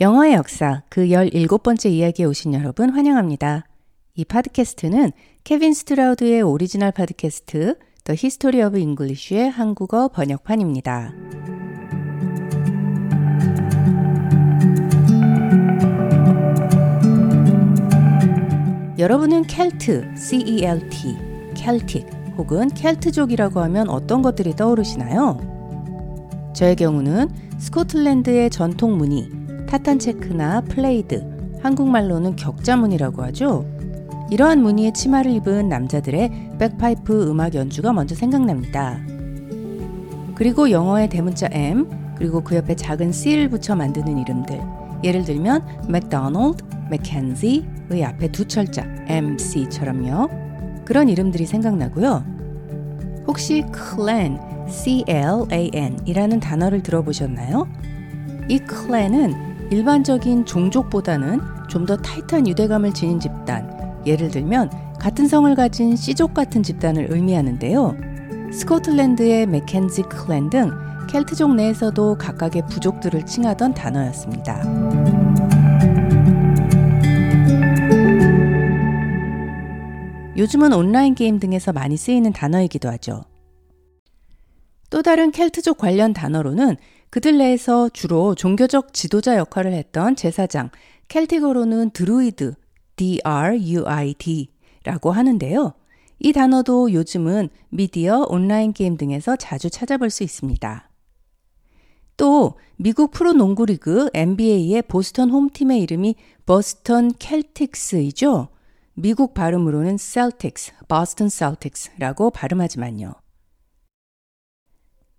영어의 역사 그 17번째 이야기에 오신 여러분 환영합니다. 이 팟캐스트는 케빈 스트라우드의 오리지널 팟캐스트 The History of English의 한국어 번역판입니다. 여러분은 켈트, C-E-L-T, Celtic 혹은 켈트족이라고 하면 어떤 것들이 떠오르시나요? 저의 경우는 스코틀랜드의 전통 무늬, 타탄체크나 plaid, 한국말로는 격자무늬라고 하죠. 이러한 무늬의 치마를 입은 남자들의 백파이프 음악 연주가 먼저 생각납니다. 그리고 영어의 대문자 M, 그리고 그 옆에 작은 C를 붙여 만드는 이름들. 예를 들면 맥도널드, 맥켄지의 앞에 두 철자 MC처럼요. 그런 이름들이 생각나고요. 혹시 클랜, C-L-A-N 이라는 단어를 들어보셨나요? 이 클랜은 일반적인 종족보다는 좀 더 타이트한 유대감을 지닌 집단, 예를 들면 같은 성을 가진 씨족 같은 집단을 의미하는데요. 스코틀랜드의 맥켄지 클랜 등 켈트족 내에서도 각각의 부족들을 칭하던 단어였습니다. 요즘은 온라인 게임 등에서 많이 쓰이는 단어이기도 하죠. 또 다른 켈트족 관련 단어로는 그들 내에서 주로 종교적 지도자 역할을 했던 제사장, Celtic어로는 드루이드, D-R-U-I-D 라고 하는데요. 이 단어도 요즘은 미디어 온라인 게임 등에서 자주 찾아볼 수 있습니다. 또 미국 프로농구 리그 NBA의 보스턴 홈팀의 이름이 버스턴 켈틱스이죠. 미국 발음으로는 Celtics, Boston Celtics라고 발음하지만요.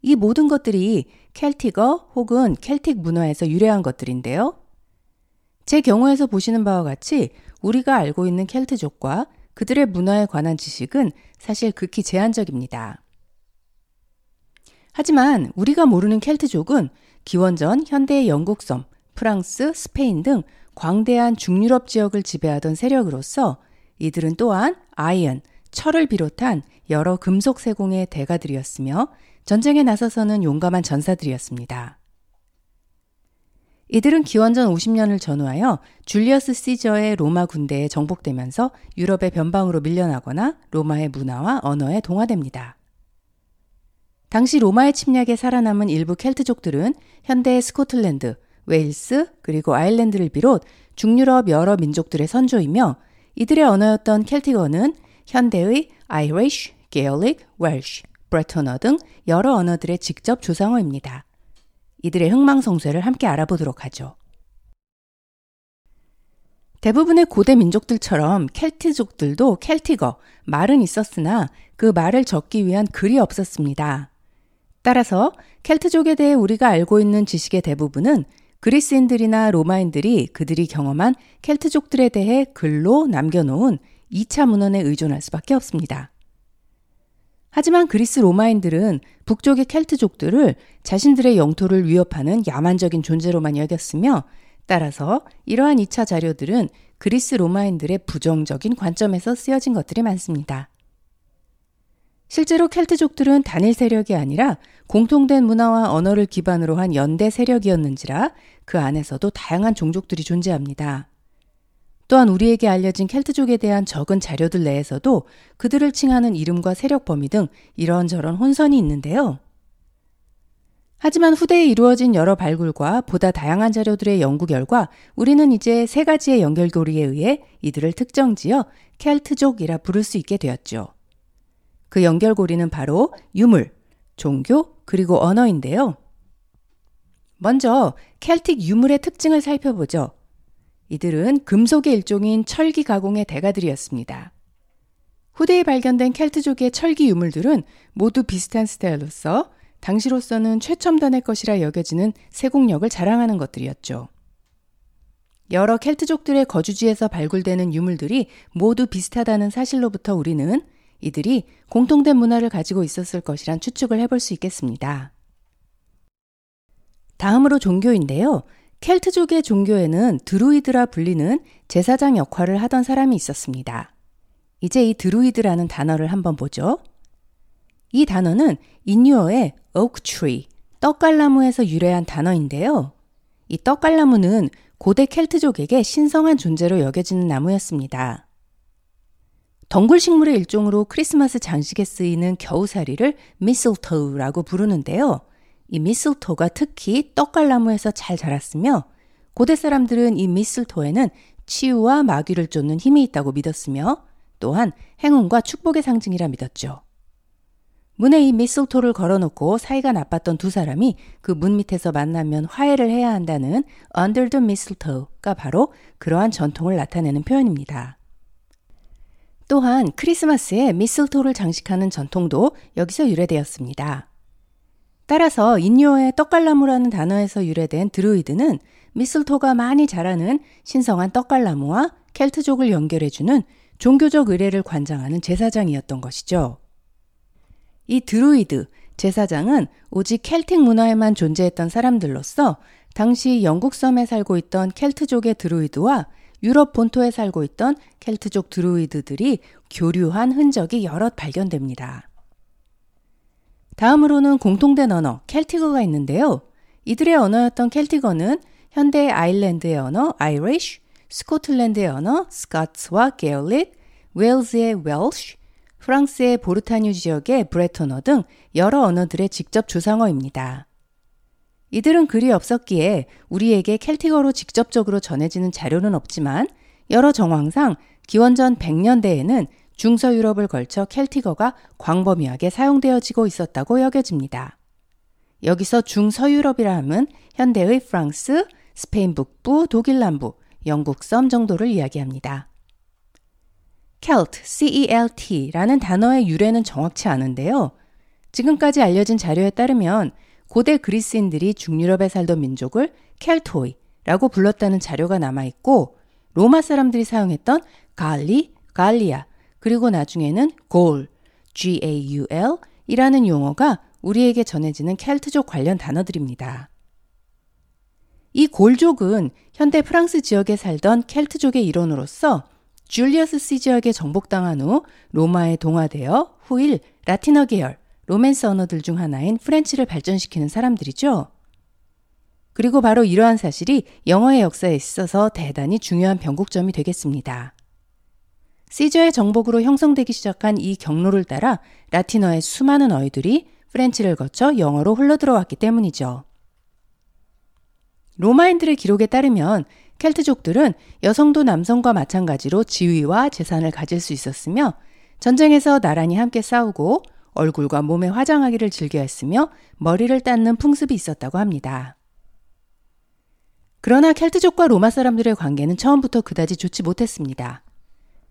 이 모든 것들이 켈틱어 혹은 켈틱 문화에서 유래한 것들인데요. 제 경우에서 보시는 바와 같이 우리가 알고 있는 켈트족과 그들의 문화에 관한 지식은 사실 극히 제한적입니다. 하지만 우리가 모르는 켈트족은 기원전 현대의 영국 섬, 프랑스, 스페인 등 광대한 중유럽 지역을 지배하던 세력으로서 이들은 또한 iron, 철을 비롯한 여러 금속 세공의 대가들이었으며 전쟁에 나서서는 용감한 전사들이었습니다. 이들은 기원전 50년을 전후하여 줄리어스 시저의 로마 군대에 정복되면서 유럽의 변방으로 밀려나거나 로마의 문화와 언어에 동화됩니다. 당시 로마의 침략에 살아남은 일부 켈트족들은 현대의 스코틀랜드, 웨일스, 그리고 아일랜드를 비롯 중유럽 여러 민족들의 선조이며 이들의 언어였던 Celtic어는 현대의 Irish, Gaelic, Welsh, Breton어 등 여러 언어들의 직접 조상어입니다. 이들의 흥망성쇠를 함께 알아보도록 하죠. 대부분의 고대 민족들처럼 켈트족들도 켈틱어, 말은 있었으나 그 말을 적기 위한 글이 없었습니다. 따라서 켈트족에 대해 우리가 알고 있는 지식의 대부분은 그리스인들이나 로마인들이 그들이 경험한 켈트족들에 대해 글로 남겨놓은 2차 문헌에 의존할 수밖에 없습니다. 하지만 그리스 로마인들은 북쪽의 켈트족들을 자신들의 영토를 위협하는 야만적인 존재로만 여겼으며 따라서 이러한 2차 자료들은 그리스 로마인들의 부정적인 관점에서 쓰여진 것들이 많습니다. 실제로 켈트족들은 단일 세력이 아니라 공통된 문화와 언어를 기반으로 한 연대 세력이었는지라 그 안에서도 다양한 종족들이 존재합니다. 또한 우리에게 알려진 켈트족에 대한 적은 자료들 내에서도 그들을 칭하는 이름과 세력 범위 등 이런저런 혼선이 있는데요. 하지만 후대에 이루어진 여러 발굴과 보다 다양한 자료들의 연구 결과 우리는 이제 세 가지의 연결고리에 의해 이들을 특정지어 켈트족이라 부를 수 있게 되었죠. 그 연결고리는 바로 유물, 종교, 그리고 언어인데요. 먼저 켈틱 유물의 특징을 살펴보죠. 이들은 금속의 일종인 철기 가공의 대가들이었습니다. 후대에 발견된 켈트족의 철기 유물들은 모두 비슷한 스타일로서 당시로서는 최첨단의 것이라 여겨지는 세공력을 자랑하는 것들이었죠. 여러 켈트족들의 거주지에서 발굴되는 유물들이 모두 비슷하다는 사실로부터 우리는 이들이 공통된 문화를 가지고 있었을 것이란 추측을 해볼 수 있겠습니다. 다음으로 종교인데요. 켈트족의 종교에는 드루이드라 불리는 제사장 역할을 하던 사람이 있었습니다. 이제 이 드루이드라는 단어를 한번 보죠. 이 단어는 인유어의 oak tree, 떡갈나무에서 유래한 단어인데요. 이 떡갈나무는 고대 켈트족에게 신성한 존재로 여겨지는 나무였습니다. 덩굴 식물의 일종으로 크리스마스 장식에 쓰이는 겨우사리를 미슬토우라고 부르는데요. 이 미슬토가 특히 떡갈나무에서 잘 자랐으며 고대 사람들은 이 미슬토에는 치유와 마귀를 쫓는 힘이 있다고 믿었으며 또한 행운과 축복의 상징이라 믿었죠. 문에 이 미슬토를 걸어놓고 사이가 나빴던 두 사람이 그 문 밑에서 만나면 화해를 해야 한다는 under the mistletoe가 바로 그러한 전통을 나타내는 표현입니다. 또한 크리스마스에 미슬토를 장식하는 전통도 여기서 유래되었습니다. 따라서 인요의 떡갈나무라는 단어에서 유래된 드루이드는 미슬토가 많이 자라는 신성한 떡갈나무와 켈트족을 연결해주는 종교적 의례를 관장하는 제사장이었던 것이죠. 이 드루이드, 제사장은 오직 켈틱 문화에만 존재했던 사람들로서 당시 영국 섬에 살고 있던 켈트족의 드루이드와 유럽 본토에 살고 있던 켈트족 드루이드들이 교류한 흔적이 여럿 발견됩니다. 다음으로는 공통된 언어 켈티거가 있는데요. 이들의 언어였던 켈티거는 현대 아일랜드의 언어 아이리쉬, 스코틀랜드의 언어 스카츠와 게올릿, 웨일즈의 웰시, 프랑스의 보르타뉴 지역의 브레토너 등 여러 언어들의 직접 조상어입니다. 이들은 글이 없었기에 우리에게 켈티거로 직접적으로 전해지는 자료는 없지만 여러 정황상 기원전 100년대에는 중서 유럽을 걸쳐 켈티거가 광범위하게 사용되어지고 있었다고 여겨집니다. 여기서 중서유럽이라 함은 현대의 프랑스, 스페인 북부, 독일 남부, 영국 섬 정도를 이야기합니다. Celt, C-E-L-T라는 단어의 유래는 정확치 않은데요. 지금까지 알려진 자료에 따르면 고대 그리스인들이 중유럽에 살던 민족을 켈토이라고 불렀다는 자료가 남아 있고 로마 사람들이 사용했던 갈리, 갈리아, 그리고 나중에는 골, G-A-U-L 이라는 용어가 우리에게 전해지는 켈트족 관련 단어들입니다. 이 골족은 현대 프랑스 지역에 살던 켈트족의 일원으로서 줄리어스 시저에게 정복당한 후 로마에 동화되어 후일 라틴어 계열, 로맨스 언어들 중 하나인 French를 발전시키는 사람들이죠. 그리고 바로 이러한 사실이 영어의 역사에 있어서 대단히 중요한 변곡점이 되겠습니다. 시저의 정복으로 형성되기 시작한 이 경로를 따라 라틴어의 수많은 어휘들이 프렌치를 거쳐 영어로 흘러들어왔기 때문이죠. 로마인들의 기록에 따르면 켈트족들은 여성도 남성과 마찬가지로 지위와 재산을 가질 수 있었으며 전쟁에서 나란히 함께 싸우고 얼굴과 몸에 화장하기를 즐겨 했으며 머리를 닦는 풍습이 있었다고 합니다. 그러나 켈트족과 로마 사람들의 관계는 처음부터 그다지 좋지 못했습니다.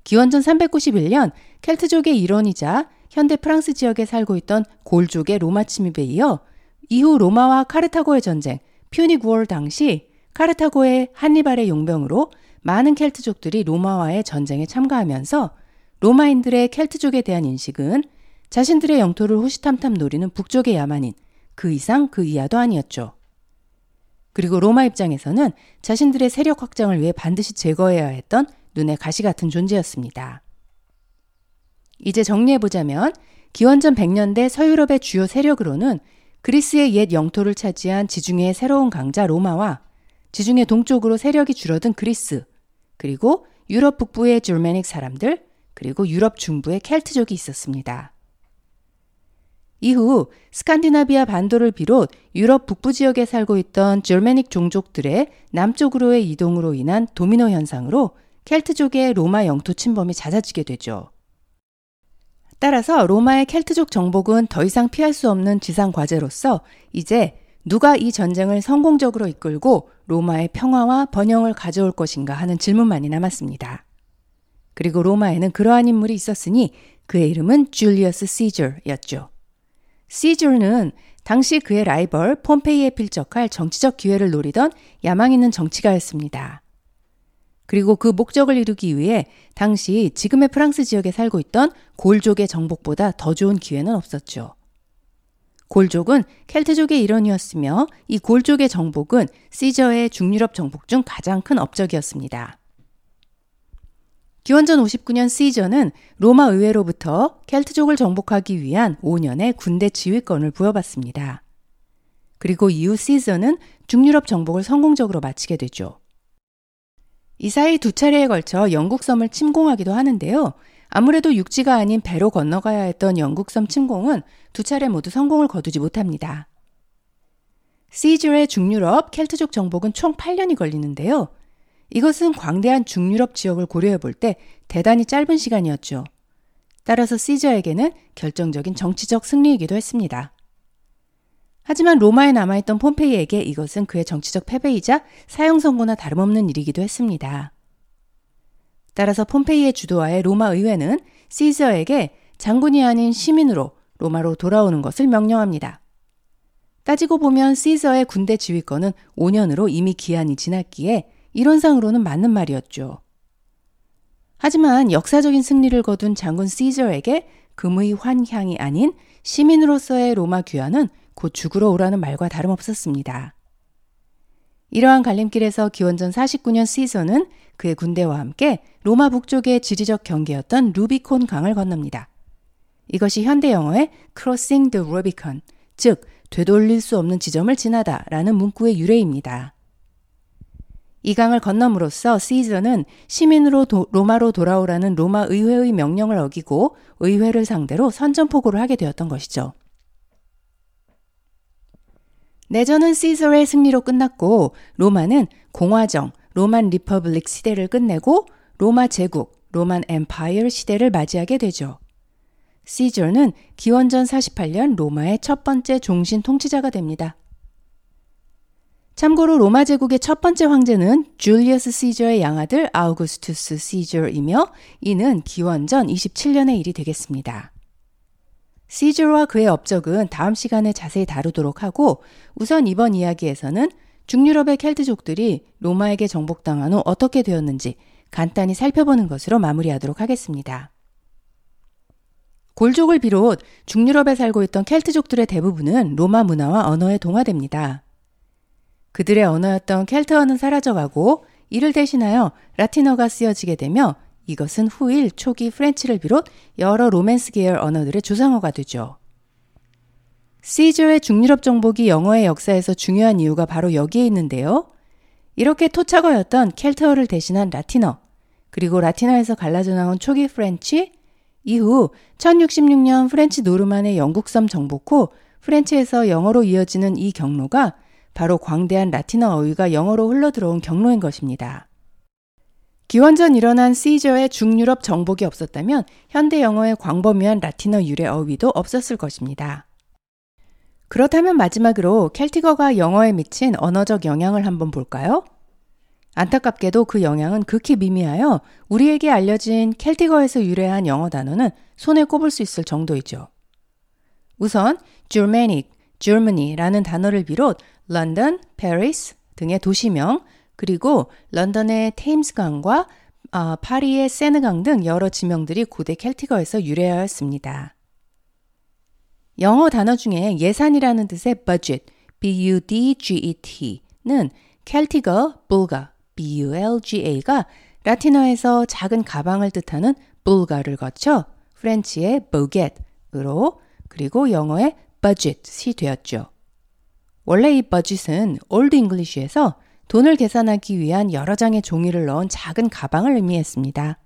기원전 391년 켈트족의 일원이자 현대 프랑스 지역에 살고 있던 골족의 로마 침입에 이어 이후 로마와 카르타고의 전쟁, 퓨닉 월 당시 카르타고의 한니발의 용병으로 많은 켈트족들이 로마와의 전쟁에 참가하면서 로마인들의 켈트족에 대한 인식은 자신들의 영토를 호시탐탐 노리는 북쪽의 야만인 그 이상 그 이하도 아니었죠. 그리고 로마 입장에서는 자신들의 세력 확장을 위해 반드시 제거해야 했던 눈에 가시 같은 존재였습니다. 이제 정리해보자면 기원전 100년대 서유럽의 주요 세력으로는 그리스의 옛 영토를 차지한 지중해의 새로운 강자 로마와 지중해 동쪽으로 세력이 줄어든 그리스, 그리고 유럽 북부의 줄메닉 사람들, 그리고 유럽 중부의 켈트족이 있었습니다. 이후 스칸디나비아 반도를 비롯 유럽 북부 지역에 살고 있던 줄메닉 종족들의 남쪽으로의 이동으로 인한 도미노 현상으로 켈트족의 로마 영토 침범이 잦아지게 되죠. 따라서 로마의 켈트족 정복은 더 이상 피할 수 없는 지상 과제로서 이제 누가 이 전쟁을 성공적으로 이끌고 로마의 평화와 번영을 가져올 것인가 하는 질문만이 남았습니다. 그리고 로마에는 그러한 인물이 있었으니 그의 이름은 줄리어스 시저였죠. 시저는 당시 그의 라이벌 폼페이에 필적할 정치적 기회를 노리던 야망 있는 정치가였습니다. 그리고 그 목적을 이루기 위해 당시 지금의 프랑스 지역에 살고 있던 골족의 정복보다 더 좋은 기회는 없었죠. 골족은 켈트족의 일원이었으며 이 골족의 정복은 시저의 중유럽 정복 중 가장 큰 업적이었습니다. 기원전 59년 시저는 로마 의회로부터 켈트족을 정복하기 위한 5년의 군대 지휘권을 부여받습니다. 그리고 이후 시저는 중유럽 정복을 성공적으로 마치게 되죠. 이 사이 두 차례에 걸쳐 영국 섬을 침공하기도 하는데요. 아무래도 육지가 아닌 배로 건너가야 했던 영국 섬 침공은 두 차례 모두 성공을 거두지 못합니다. 시즈의 중유럽 켈트족 정복은 총 8년이 걸리는데요. 이것은 광대한 중유럽 지역을 고려해 볼 때 대단히 짧은 시간이었죠. 따라서 시저에게는 결정적인 정치적 승리이기도 했습니다. 하지만 로마에 남아있던 폼페이에게 이것은 그의 정치적 패배이자 사형 선고나 다름없는 일이기도 했습니다. 따라서 폼페이의 주도하에 로마 의회는 시저에게 장군이 아닌 시민으로 로마로 돌아오는 것을 명령합니다. 따지고 보면 시저의 군대 지휘권은 5년으로 이미 기한이 지났기에 이론상으로는 맞는 말이었죠. 하지만 역사적인 승리를 거둔 장군 시저에게 금의 환향이 아닌 시민으로서의 로마 귀환은 곧 죽으러 오라는 말과 다름없었습니다. 이러한 갈림길에서 기원전 49년 시저는 그의 군대와 함께 로마 북쪽의 지리적 경계였던 루비콘 강을 건넙니다. 이것이 현대 영어의 crossing the Rubicon, 즉 되돌릴 수 없는 지점을 지나다라는 문구의 유래입니다. 이 강을 건너므로써 시저는 시민으로 도, 로마로 돌아오라는 로마 의회의 명령을 어기고 의회를 상대로 선전포고를 하게 되었던 것이죠. 내전은 시저의 승리로 끝났고 로마는 공화정, Roman Republic 시대를 끝내고 로마 제국, Roman Empire 시대를 맞이하게 되죠. 시저는 기원전 48년 로마의 첫 번째 종신 통치자가 됩니다. 참고로 로마 제국의 첫 번째 황제는 줄리어스 시저의 양아들 아우구스투스 시저이며 이는 기원전 27년의 일이 되겠습니다. 시저와 그의 업적은 다음 시간에 자세히 다루도록 하고 우선 이번 이야기에서는 중유럽의 켈트족들이 로마에게 정복당한 후 어떻게 되었는지 간단히 살펴보는 것으로 마무리하도록 하겠습니다. 골족을 비롯 중유럽에 살고 있던 켈트족들의 대부분은 로마 문화와 언어에 동화됩니다. 그들의 언어였던 켈트어는 사라져가고 이를 대신하여 라틴어가 쓰여지게 되며 이것은 후일 초기 French를 비롯 여러 로맨스 계열 언어들의 조상어가 되죠. 시저의 중유럽 정복이 영어의 역사에서 중요한 이유가 바로 여기에 있는데요. 이렇게 토착어였던 켈트어를 대신한 라틴어, 그리고 라틴어에서 갈라져 나온 초기 French, 이후 1066년 French 노르만의 영국섬 정복 후 French에서 영어로 이어지는 이 경로가 바로 광대한 라틴어 어휘가 영어로 흘러들어온 경로인 것입니다. 기원전 일어난 시저의 중유럽 정복이 없었다면 현대 영어의 광범위한 라틴어 유래 어휘도 없었을 것입니다. 그렇다면 마지막으로 Celtic어가 영어에 미친 언어적 영향을 한번 볼까요? 안타깝게도 그 영향은 극히 미미하여 우리에게 알려진 Celtic어에서 유래한 영어 단어는 손에 꼽을 수 있을 정도이죠. 우선 Germanic, Germany라는 단어를 비롯 런던, 페리스 등의 도시명, 그리고 런던의 테임스강과 어, 파리의 세느강 등 여러 지명들이 고대 켈티거에서 유래하였습니다. 영어 단어 중에 예산이라는 뜻의 budget, b-u-d-g-e-t는 켈티거, 불가, b-u-l-g-a가 라틴어에서 작은 가방을 뜻하는 bulga를 거쳐 프렌치의 boget으로 그리고 영어의 budget이 되었죠. 원래 이 budget은 Old English에서 돈을 계산하기 위한 여러 장의 종이를 넣은 작은 가방을 의미했습니다.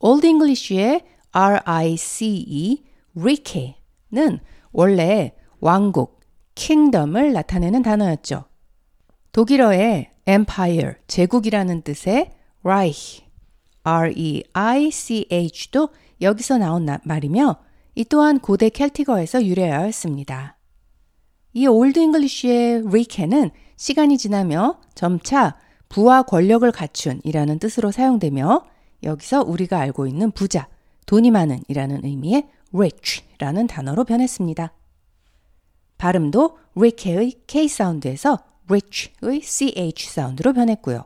Old English의 RICE, rice는 원래 왕국, kingdom을 나타내는 단어였죠. 독일어의 empire, 제국이라는 뜻의 Reich, R-E-I-C-H도 여기서 나온 말이며 이 또한 고대 Celtic어에서 유래하였습니다. 이 Old English의 rice는 시간이 지나며 점차 부와 권력을 갖춘이라는 뜻으로 사용되며 여기서 우리가 알고 있는 부자, 돈이 많은 이라는 의미의 rich라는 단어로 변했습니다. 발음도 rick의 K 사운드에서 rich의 CH 사운드로 변했고요.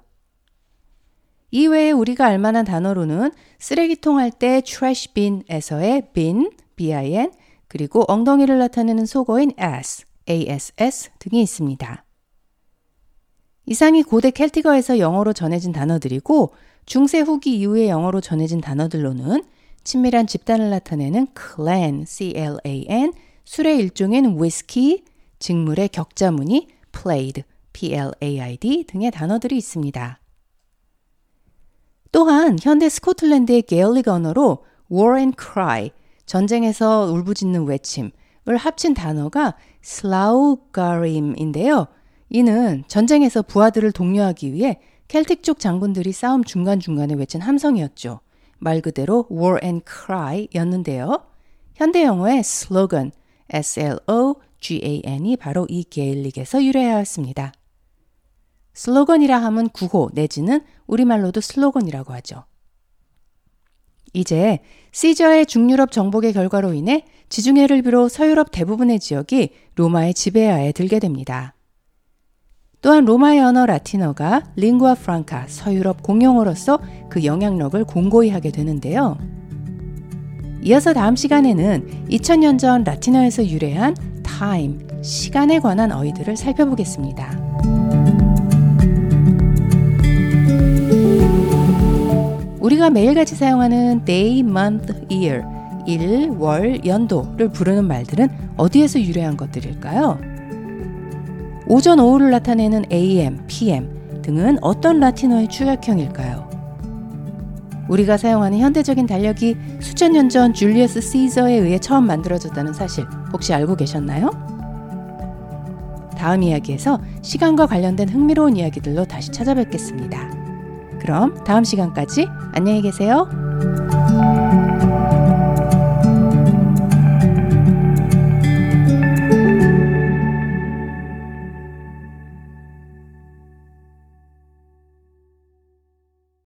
이외에 우리가 알만한 단어로는 쓰레기통 할 때 trash bin에서의 bin, bin, 그리고 엉덩이를 나타내는 속어인 ass, ass 등이 있습니다. 이상이 고대 켈티거에서 영어로 전해진 단어들이고 중세 후기 이후에 영어로 전해진 단어들로는 친밀한 집단을 나타내는 clan, c-l-a-n, 술의 일종인 whiskey, 직물의 격자무늬 played, plaid 등의 단어들이 있습니다. 또한 현대 스코틀랜드의 게일릭 언어로 war and cry, 전쟁에서 울부짖는 외침을 합친 단어가 슬라우가림인데요. 이는 전쟁에서 부하들을 독려하기 위해 켈틱 쪽 장군들이 싸움 중간중간에 외친 함성이었죠. 말 그대로 war and cry 였는데요. 현대 영어의 슬로건, S-L-O-G-A-N이 바로 이 게일릭에서 유래하였습니다. 슬로건이라 함은 구호 내지는 우리말로도 슬로건이라고 하죠. 이제 시저의 중유럽 정복의 결과로 인해 지중해를 비롯 서유럽 대부분의 지역이 로마의 지배하에 들게 됩니다. 또한 로마의 언어 라틴어가 링구아 프랑카 서유럽 공용어로서 그 영향력을 공고히 하게 되는데요. 이어서 다음 시간에는 2000년 전 라틴어에서 유래한 time, 시간에 관한 어휘들을 살펴보겠습니다. 우리가 매일같이 사용하는 day, month, year, 일, 월, 연도를 부르는 말들은 어디에서 유래한 것들일까요? 오전, 오후를 나타내는 AM, PM 등은 어떤 라틴어의 축약형일까요? 우리가 사용하는 현대적인 달력이 수천 년 전 줄리어스 시저에 의해 처음 만들어졌다는 사실 혹시 알고 계셨나요? 다음 이야기에서 시간과 관련된 흥미로운 이야기들로 다시 찾아뵙겠습니다. 그럼 다음 시간까지 안녕히 계세요.